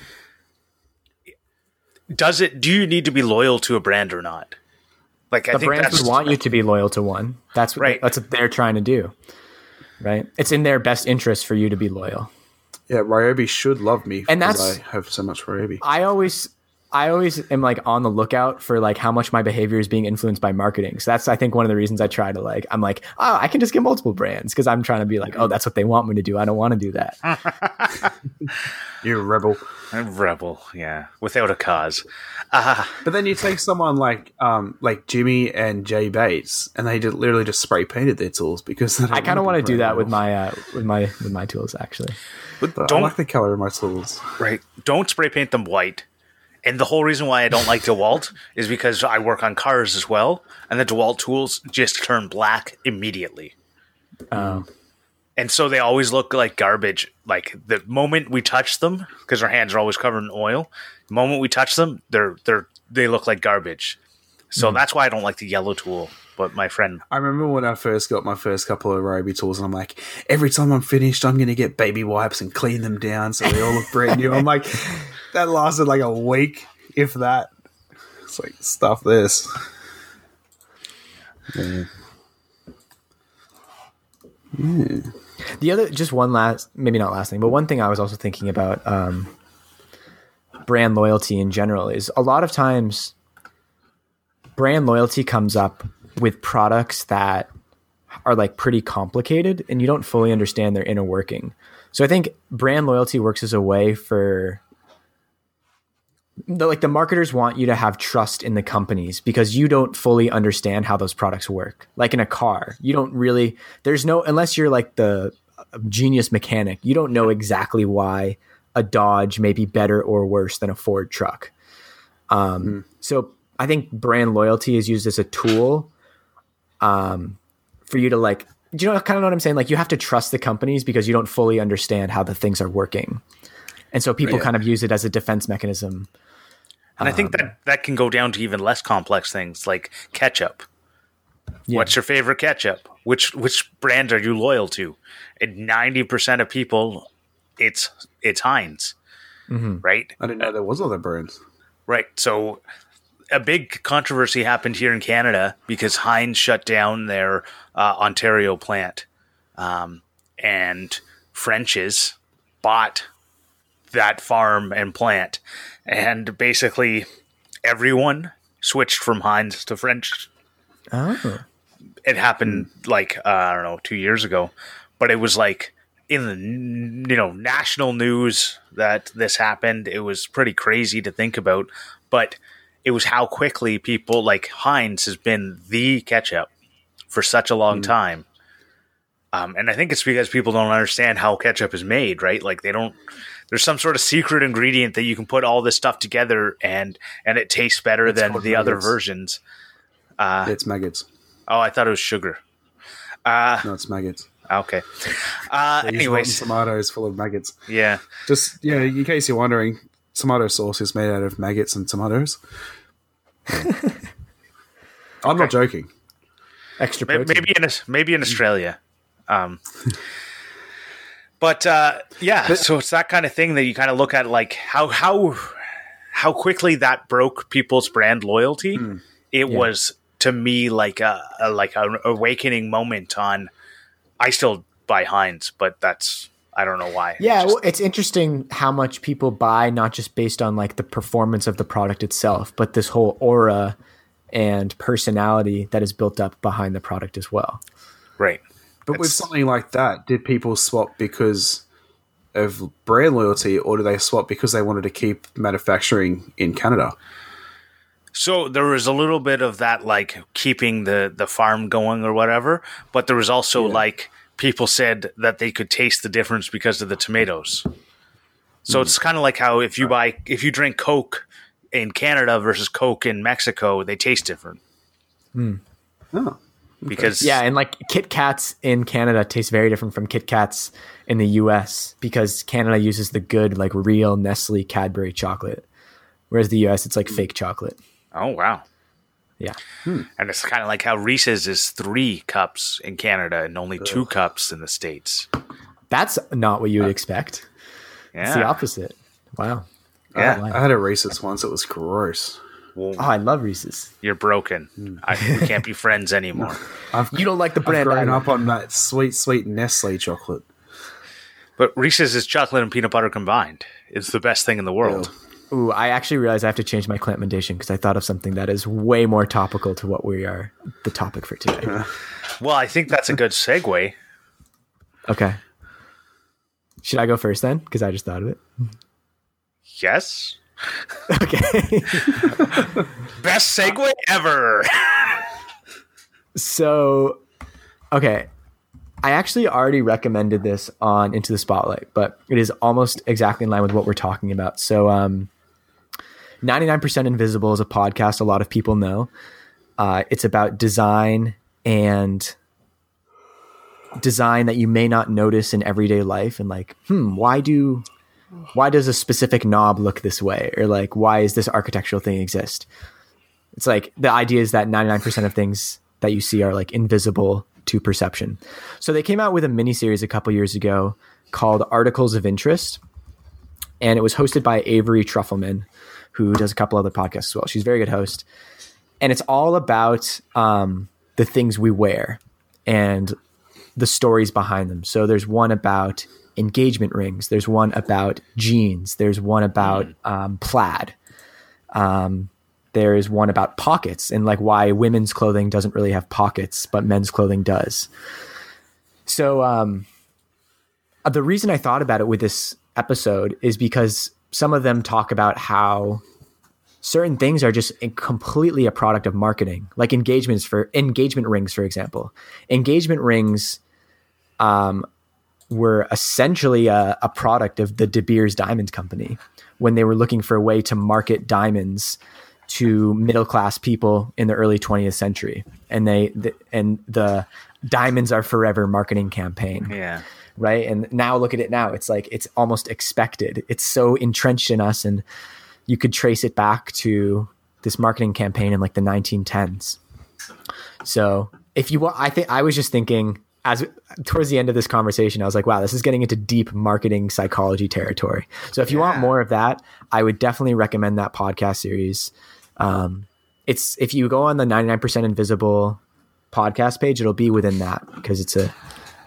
does it do you need to be loyal to a brand or not like i The think brands that's would want you to be loyal to one. That's what Right. that's what they're trying to do. Right? It's in their best interest for you to be loyal. yeah, Ryobi should love me And because that's- I have so much Ryobi. I always I always am like on the lookout for like how much my behavior is being influenced by marketing. So that's I think one of the reasons I try to like I'm like, oh, I can just get multiple brands because I'm trying to be like, oh, that's what they want me to do. I don't want to do that. *laughs* *laughs* You're a rebel. rebel yeah without a cause But then you take someone like um, like Jimmy and Jay Bates, and they just literally just spray painted their tools because I kind of want want to do that with my uh, with my with my tools actually. But I Don't- like the color of my tools. right don't spray paint them white and the whole reason why i don't like dewalt is because i work on cars as well and the dewalt tools just turn black immediately Um, and so they always look like garbage. Like the moment we touch them, because our hands are always covered in oil. The moment we touch them, they're they're they look like garbage. So hmm. that's why I don't like the yellow tool. But my friend, I remember when I first got my first couple of Ryobi tools, and I'm like, every time I'm finished, I'm going to get baby wipes and clean them down so they all look brand new. I'm like, *laughs* that lasted like a week, if that. It's like stuff this. Yeah. The other, just one last, maybe not last thing, but one thing I was also thinking about um, brand loyalty in general is a lot of times brand loyalty comes up with products that are like pretty complicated and you don't fully understand their inner working. So I think brand loyalty works as a way for the, like the marketers want you to have trust in the companies because you don't fully understand how those products work. Like in a car, you don't really there's no unless you're like the genius mechanic, you don't know exactly why a Dodge may be better or worse than a Ford truck. Um, mm. So I think brand loyalty is used as a tool um, for you to like, do you know kind of know what I'm saying? Like you have to trust the companies because you don't fully understand how the things are working. And so people yeah. kind of use it as a defense mechanism and I think that um, that can go down to even less complex things like ketchup. Yeah. What's your favorite ketchup? Which which brand are you loyal to? And ninety percent of people, it's it's Heinz, mm-hmm. right? I didn't know there was other brands. Right. So a big controversy happened here in Canada because Heinz shut down their uh, Ontario plant, um, and French's bought that farm and plant, and basically everyone switched from Heinz to French. Oh. It happened like uh, I don't know two years ago, but it was like in the you know national news that this happened. It was pretty crazy to think about, but it was how quickly people like Heinz has been the ketchup for such a long mm. time. Um, and I think it's because people don't understand how ketchup is made, right? Like they don't there's some sort of secret ingredient that you can put all this stuff together and and it tastes better it's than the maggots. other versions. Uh, it's maggots. Oh, I thought it was sugar. Uh, no, it's maggots. Okay. Uh, anyways, tomatoes full of maggots. Yeah. Just yeah, in case you're wondering, tomato sauce is made out of maggots and tomatoes. *laughs* I'm okay. not joking. Extra protein. maybe in maybe in Australia. Um, *laughs* but uh, yeah, but, so it's that kind of thing that you kind of look at, like how how how quickly that broke people's brand loyalty. Mm, it yeah. was to me like a, a like an awakening moment on. I still buy Heinz, but that's I don't know why. Yeah, just, well, it's interesting how much people buy not just based on like the performance of the product itself, but this whole aura and personality that is built up behind the product as well. Right. But with something like that, did people swap because of brand loyalty, or do they swap because they wanted to keep manufacturing in Canada? So there was a little bit of that, like keeping the the farm going or whatever. But there was also yeah. like people said that they could taste the difference because of the tomatoes. So mm. it's kind of like how if you buy if you drink Coke in Canada versus Coke in Mexico, they taste different. Mm. Oh because yeah, and like Kit Kats in Canada taste very different from Kit Kats in the U.S. because Canada uses the good like real Nestle Cadbury chocolate, whereas the U.S. it's like fake chocolate. Oh wow, yeah, hmm. and it's kind of like how Reese's is three cups in Canada and only Ugh. two cups in the states. That's not what you would uh, expect. Yeah. It's the opposite. Wow. Yeah, I, I had a Reese's once. It was gross. Well, oh, I love Reese's. You're broken. Hmm. I, we can't be friends *laughs* anymore. I've, you don't like the brand. I've grown up on that sweet, sweet Nestle chocolate. But Reese's is chocolate and peanut butter combined. It's the best thing in the world. Yeah. Ooh, I actually realized I have to change my recommendation because I thought of something that is way more topical to what we are the topic for today. *laughs* well, I think that's a good segue. Okay. Should I go first then? Because I just thought of it. Yes. Okay. *laughs* Best segue ever. *laughs* so, okay. I actually already recommended this on Into the Spotlight, but it is almost exactly in line with what we're talking about. So, um, 99% Invisible is a podcast a lot of people know. Uh, it's about design and design that you may not notice in everyday life and like, hmm, why do why does a specific knob look this way? Or like why is this architectural thing exist? It's like the idea is that 99% of things that you see are like invisible to perception. So they came out with a mini series a couple years ago called articles of interest and it was hosted by avery trufelman who does a couple other podcasts as well. She's a very good host. And it's all about um, the things we wear and the stories behind them. So there's one about engagement rings. There's one about jeans. There's one about um, plaid. Um, there is one about pockets and like why women's clothing doesn't really have pockets, but men's clothing does. So um, uh, the reason I thought about it with this episode is because some of them talk about how certain things are just completely a product of marketing, like engagements for engagement rings, for example. Engagement rings um, were essentially a, a product of the De Beers Diamond Company when they were looking for a way to market diamonds to middle class people in the early 20th century, and they the, and the diamonds are forever marketing campaign. Yeah. Right. And now look at it now. It's like it's almost expected. It's so entrenched in us and you could trace it back to this marketing campaign in like the 1910s. So if you, want I think I was just thinking as towards the end of this conversation, I was like, wow, this is getting into deep marketing psychology territory. So if you want more of that, I would definitely recommend that podcast series. Um, it's if you go on the 99% invisible podcast page, it'll be within that because it's a,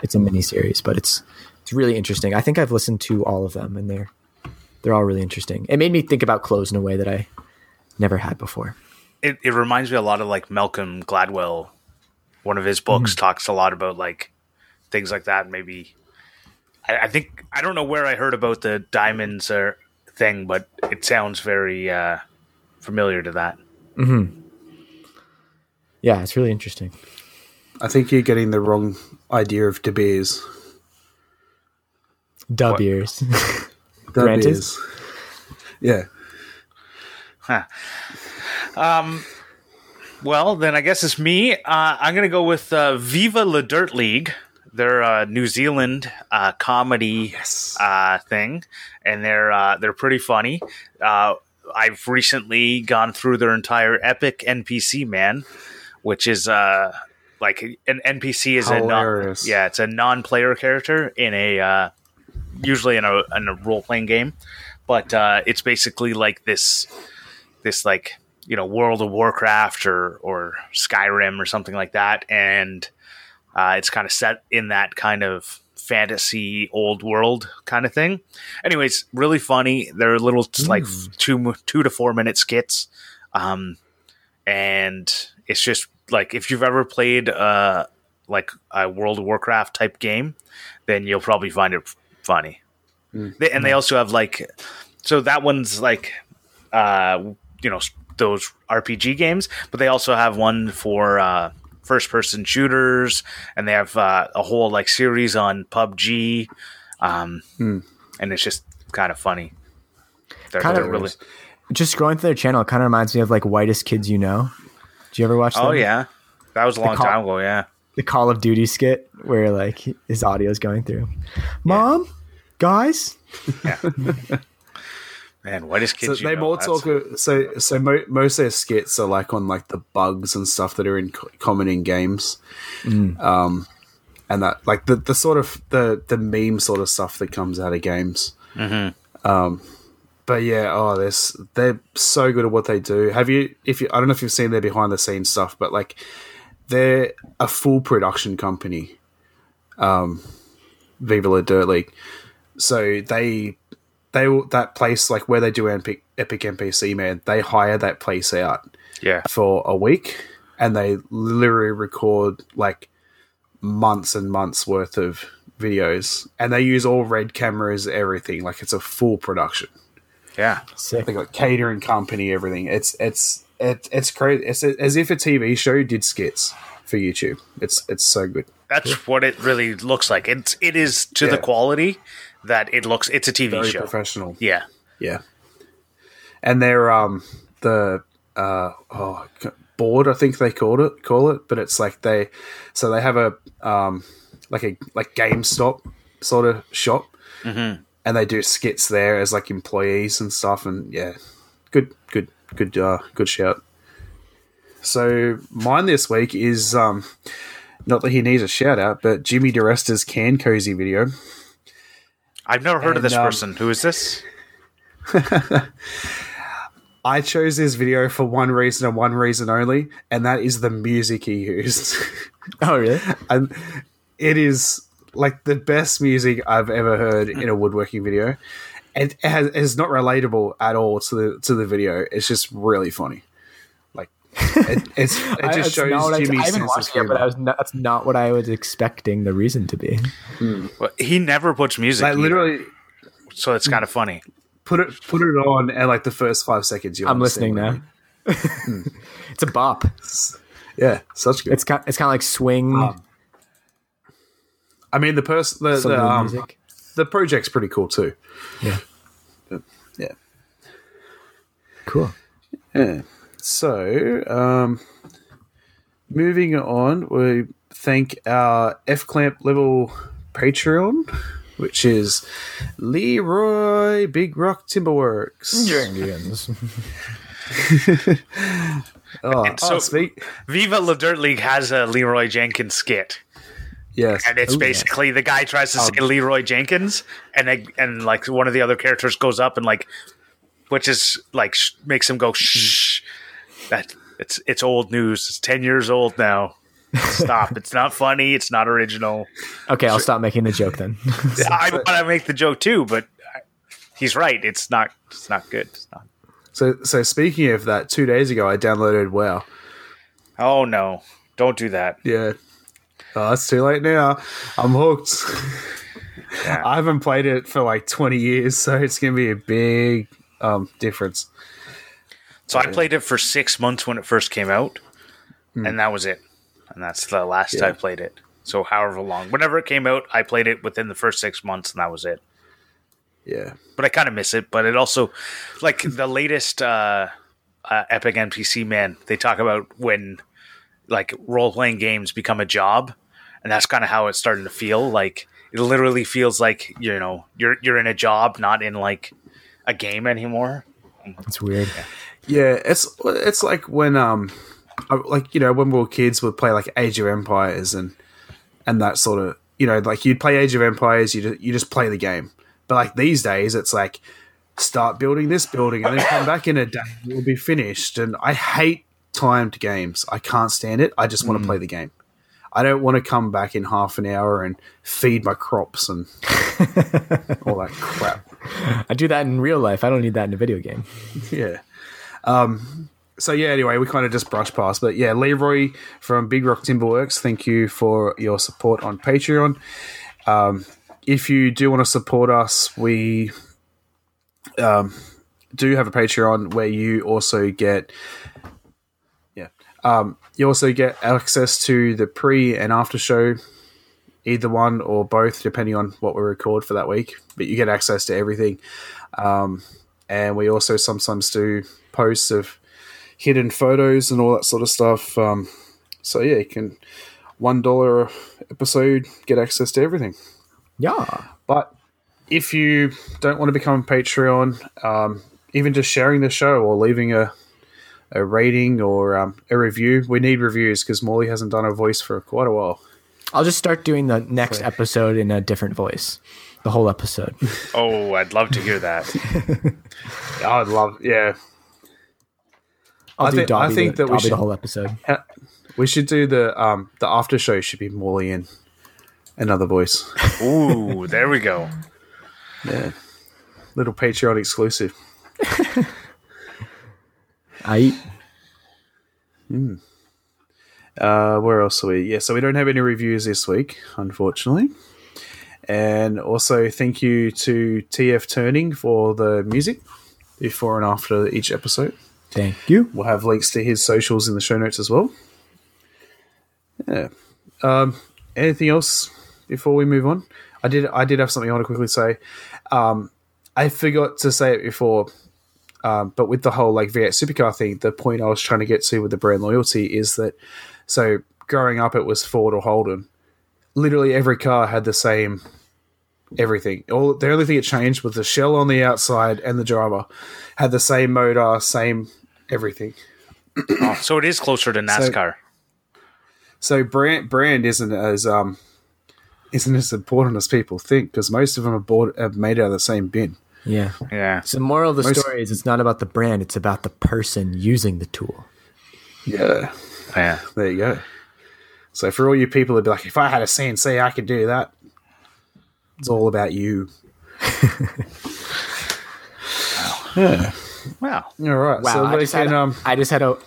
it's a mini series, but it's, it's really interesting. I think I've listened to all of them and they're, they're all really interesting. It made me think about clothes in a way that I never had before. It, it reminds me a lot of like Malcolm Gladwell. One of his books mm-hmm. talks a lot about like things like that. Maybe I, I, think I don't know where I heard about the diamonds or thing, but it sounds very uh, familiar to that. Mm-hmm. Yeah, it's really interesting. I think you're getting the wrong idea of De Beers. De Beers. *laughs* *laughs* Grant is. Yeah. Huh. Um. Well, then I guess it's me. Uh, I'm going to go with uh, Viva La Dirt League. They're a New Zealand uh, comedy yes. Uh, thing, and they're uh, they're pretty funny. Uh, I've recently gone through their entire epic NPC man, which is like an NPC is Hilarious. a non, yeah, it's a non-player character in a usually in a in a role playing game, but uh, it's basically like this this like you know World of Warcraft or or Skyrim or something like that, and uh, it's kind of set in that kind of fantasy old world kind of thing. Anyways, really funny. They're little mm. like two two to four minute skits, um, and it's just like if you've ever played uh like a World of Warcraft type game, then you'll probably find it funny. Mm. They, and they also have like, so that one's like, uh, you know, those RPG games, but they also have one for uh, first person shooters, and they have uh, a whole like series on PUBG, um, mm. and it's just kind of funny. They're, kind they're of really just scrolling through their channel. It kind of reminds me of like Whitest Kids You Know. Do you ever watch? Oh yeah, that was a long call, time ago. Yeah, the Call of Duty skit where like his audio is going through. Mom, yeah. guys. Yeah. *laughs* Man, what is kids? So they more talk. So so mo- most of their skits are like on like the bugs and stuff that are in co- common in games, mm. um, and that like the the sort of the the meme sort of stuff that comes out of games. Mm-hmm. Um, but yeah, oh, this they're so good at what they do. Have you? If you, I don't know if you've seen their behind the scenes stuff, but like they're a full production company. Um, Viva La Dirt League. So they they that place like where they do Epic, Epic NPC man, they hire that place out. Yeah. For a week, and they literally record like months and months worth of videos, and they use all red cameras, everything. Like it's a full production. Yeah, Sick. they got catering company, everything. It's it's it, it's crazy. It's as if a TV show did skits for YouTube. It's it's so good. That's yeah. what it really looks like. It's it is to yeah. the quality that it looks. It's a TV Very show. Professional. Yeah. Yeah. And they're um the uh oh board I think they called it call it, but it's like they so they have a um like a like GameStop sort of shop, mm-hmm. and they do skits there as like employees and stuff, and yeah, good good good uh good shout. So mine this week is um not that he needs a shout out, but Jimmy DiResta's can cozy video. I've never heard and, of this um, person. Who is this? *laughs* I chose this video for one reason and one reason only, and that is the music he used. *laughs* Oh, really? *laughs* and it is like the best music I've ever heard in a woodworking video. And it has, it's not relatable at all to the to the video. It's just really funny. Like it, it's, *laughs* it just that's shows not what I, I haven't sense of watched it, but. I was not, that's not what I was expecting the reason to be. Well, he never puts music. Like literally, so it's kind of funny. put it put it on, and like the first five seconds, you I'm listening now. *laughs* it's a bop. *laughs* Yeah, such good. It's kind. It's kind of like swing. Um, I mean, the person, the the, um, music. the project's pretty cool too. Yeah. Yeah. Cool. Yeah. So, um, moving on, we thank our F Clamp level Patreon, which is Leroy Big Rock Timberworks. *laughs* Oh, And oh, so- speak. Viva La Dirt League has a Leroy Jenkins skit, Yes. and it's Ooh, yeah. basically the guy tries to say Leroy Jenkins, and they, and like one of the other characters goes up and like, which is like sh- makes him go shh. That it's it's old news. It's ten years old now. Stop. *laughs* it's not funny. It's not original. Okay, I'll stop making the joke then. *laughs* I want to make the joke too, but he's right. It's not. It's not good. It's not. So, so speaking of that, two days ago I downloaded WoW. Oh no! Don't do that. Yeah. Oh, it's too late now. I'm hooked. Yeah. *laughs* I haven't played it for like 20 years, so it's going to be a big um, difference. So I played it for six months when it first came out, and that was it. And that's the last Yeah. I played it. So however long, whenever it came out, I played it within the first six months, and that was it. Yeah. But I kind of miss it. But it also, like the latest uh, uh, Epic NPC man, they talk about when like role playing games become a job, and that's kind of how it's starting to feel. Like it literally feels like you know you're you're in a job, not in like a game anymore. It's weird. Yeah, it's it's like when um like you know when we were kids we'd play like Age of Empires and and that sort of you know like you'd play Age of Empires you just, you just play the game. But like these days it's like start building this building and then come back in a day and it'll be finished and I hate timed games. I can't stand it. I just want to play the game. I don't want to come back in half an hour and feed my crops and *laughs* all that crap. I do that in real life. I don't need that in a video game. *laughs* Yeah. Um, so yeah, anyway, we kind of just brushed past, but yeah, Leroy from Big Rock Timberworks, thank you for your support on Patreon. Um, if you do want to support us, we um, do have a Patreon where you also get, yeah, um, you also get access to the pre and after show, either one or both, depending on what we record for that week. But you get access to everything and we also sometimes do posts of hidden photos and all that sort of stuff. Um, so yeah, you can one dollar episode get access to everything. Yeah. But if you don't want to become a Patreon, um, even just sharing the show or leaving a a rating or um, a review, we need reviews because Morley hasn't done a voice for quite a while. I'll just start doing the next episode in a different voice. The whole episode. Oh, I'd love to hear that. *laughs* I'd love, yeah. I'll I do think- I think the, that we Dobby should- the whole episode. We should do the um the after show should be Morley and another voice. Ooh, there we go. *laughs* Yeah. Little Patreon exclusive. *laughs* I Uh, where else are we? Yeah, so we don't have any reviews this week, unfortunately. And also, thank you to TF Turning for the music before and after each episode. Thank you. We'll have links to his socials in the show notes as well. Yeah. Um, anything else before we move on? I did. I did have something I want to quickly say. Um, I forgot to say it before, um, but with the whole like V8 supercar thing, the point I was trying to get to with the brand loyalty is that so growing up, it was Ford or Holden. Literally every car had the same everything. All the only thing it changed was the shell on the outside and the driver had the same motor, same everything. Oh, so it is closer to NASCAR. So brand brand isn't as um isn't as important as people think because most of them are bought are made out of the same bin. Yeah. Yeah. So the moral of the Most- story is it's not about the brand, it's about the person using the tool. Yeah. Yeah. There you go. So for all you people who'd be like, if I had a CNC, I could do that. It's all about you. *laughs* yeah. Wow. All right. Wow, so I, we just had, can, um, I just had a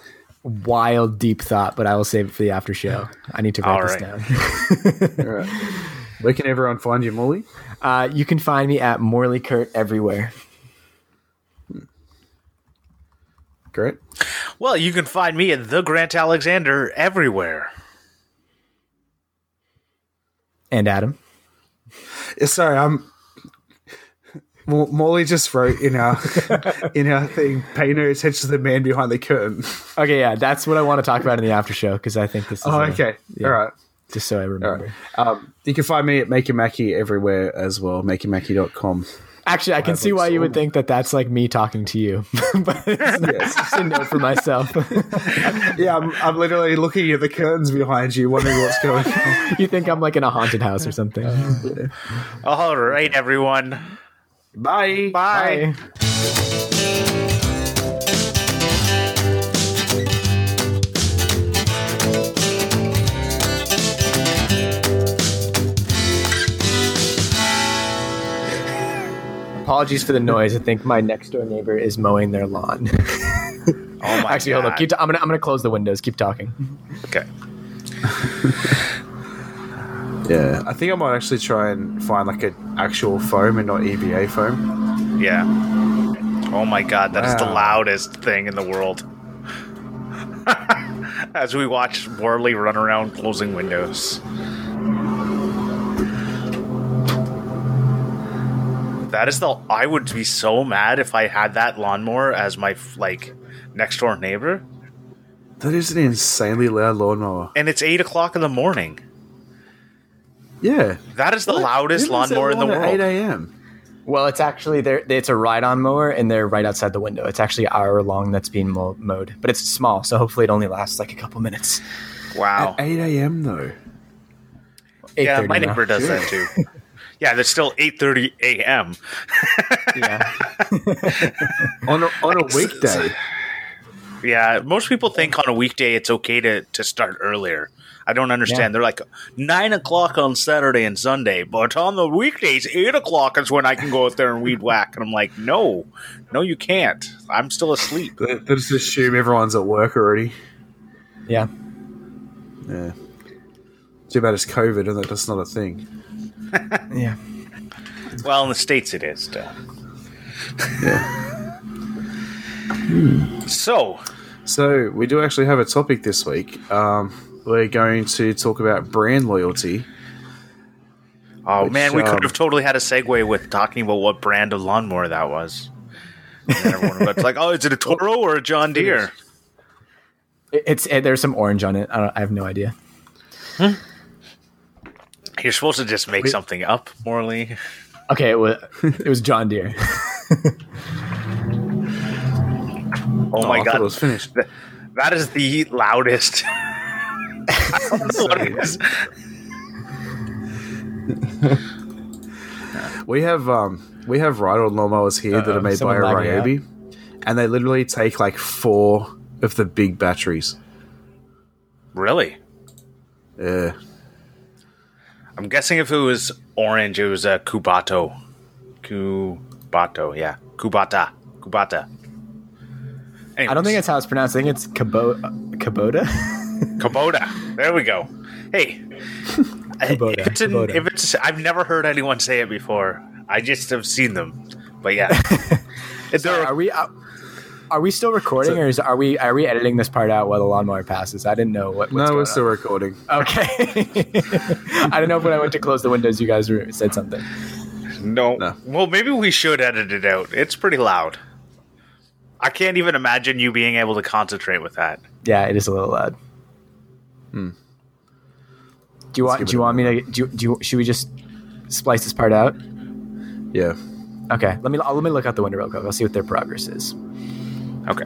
wild deep thought, but I will save it for the after show. I need to write this right. down. *laughs* all right. Where can everyone find you, Morley? Uh, you can find me at Morley Kurt everywhere. Great. Well, you can find me at the Grant Alexander everywhere. And Adam. Sorry, I'm. Mo- Morley just wrote in our *laughs* in our thing, pay no attention to the man behind the curtain. Okay, yeah, that's what I want to talk about in the after show because I think this is Oh, a- okay. yeah. All right. just so I remember. right. Um, you can find me at Makey Mackie everywhere as well, makeymacky.com. Actually, I can have, see like, why you so would think that that's like me talking to you, *laughs* but it's not- Yes. just a note for myself. *laughs* yeah, I'm, I'm literally looking at the curtains behind you, wondering what's going on. you think I'm like in a haunted house or something? All right, everyone. Bye. Bye. Bye. Apologies for the noise. I think my next door neighbor is mowing their lawn. *laughs* Oh my Actually, hold God. up. Keep t- I'm gonna I'm gonna close the windows. Keep talking. Okay. *laughs* Yeah, I think I might actually try and find like an actual foam and not EVA foam. Yeah. Oh my god, that is the loudest thing in the world. *laughs* As we watch Morley run around closing windows. That is the. I would be so mad if I had that lawnmower as my like next door neighbor, That is an insanely loud lawnmower. and it's eight o'clock in the morning. Yeah. That is the loudest Who does lawnmower in the world. 8 a.m. Well, it's actually there. It's a ride-on mower, and they're right outside the window. It's actually hour long that's being mow- mowed, but it's small, so hopefully it only lasts like a couple minutes. Wow. At 8 a.m. though. Yeah, 8:30 my now. neighbor does that too. *laughs* Yeah, there's still eight thirty a.m. Yeah. *laughs* On a, on a weekday. Yeah, most people think on a weekday it's okay to, to start earlier. I don't understand. Yeah. They're like nine o'clock on Saturday and Sunday, but on the weekdays, eight o'clock is when I can go out there and weed whack. And I'm like, no, no, you can't. I'm still asleep. They they just assume everyone's at work already. yeah. Yeah. Too bad it's COVID and that's not a thing. *laughs* Yeah. Well, in the states, it is still. *laughs* So, So we do actually have a topic this week. Um, we're going to talk about brand loyalty. oh Which, man, we um, could have totally had a segue with talking about what brand of lawnmower that was. And then everyone was like, oh, is it a Toro or a John Deere? It's it, there's some orange on it. I, don't, I have no idea. You're supposed to just make something up, Morley. Okay, it was it was John Deere. Oh, *laughs* Oh, my I god, it was finished. That is the loudest. *laughs* I don't know what it is. We have um we have ride-on lawnmowers here that Uh-oh, are made by someone lagging out. Ryobi, and they literally take like four of the big batteries. Really? Yeah, I'm guessing if it was orange, it was a Kubato. Kubato, yeah. Kubata. Kubata. I don't think that's how it's pronounced. I think it's Kabo- Kubota. *laughs* Kubota. There we go. Hey. *laughs* Kubota, If it's, in, Kubota. if it's, I've never heard anyone say it before. I just have seen them. But yeah. *laughs* If they're- are we are, are we still recording, or is are we are we editing this part out while the lawnmower passes? I didn't know what. What's no, going we're still recording. Okay. *laughs* I don't know if when I went to close the windows, you guys were, said something. No. No. Well, maybe we should edit it out. It's pretty loud. I can't even imagine you being able to concentrate with that. Yeah, it is a little loud. Do you want? Do you want me to? Do you, do you, should we just splice this part out? Yeah. Okay. Let me. I'll, let me look out the window real quick. I'll see what their progress is. Okay.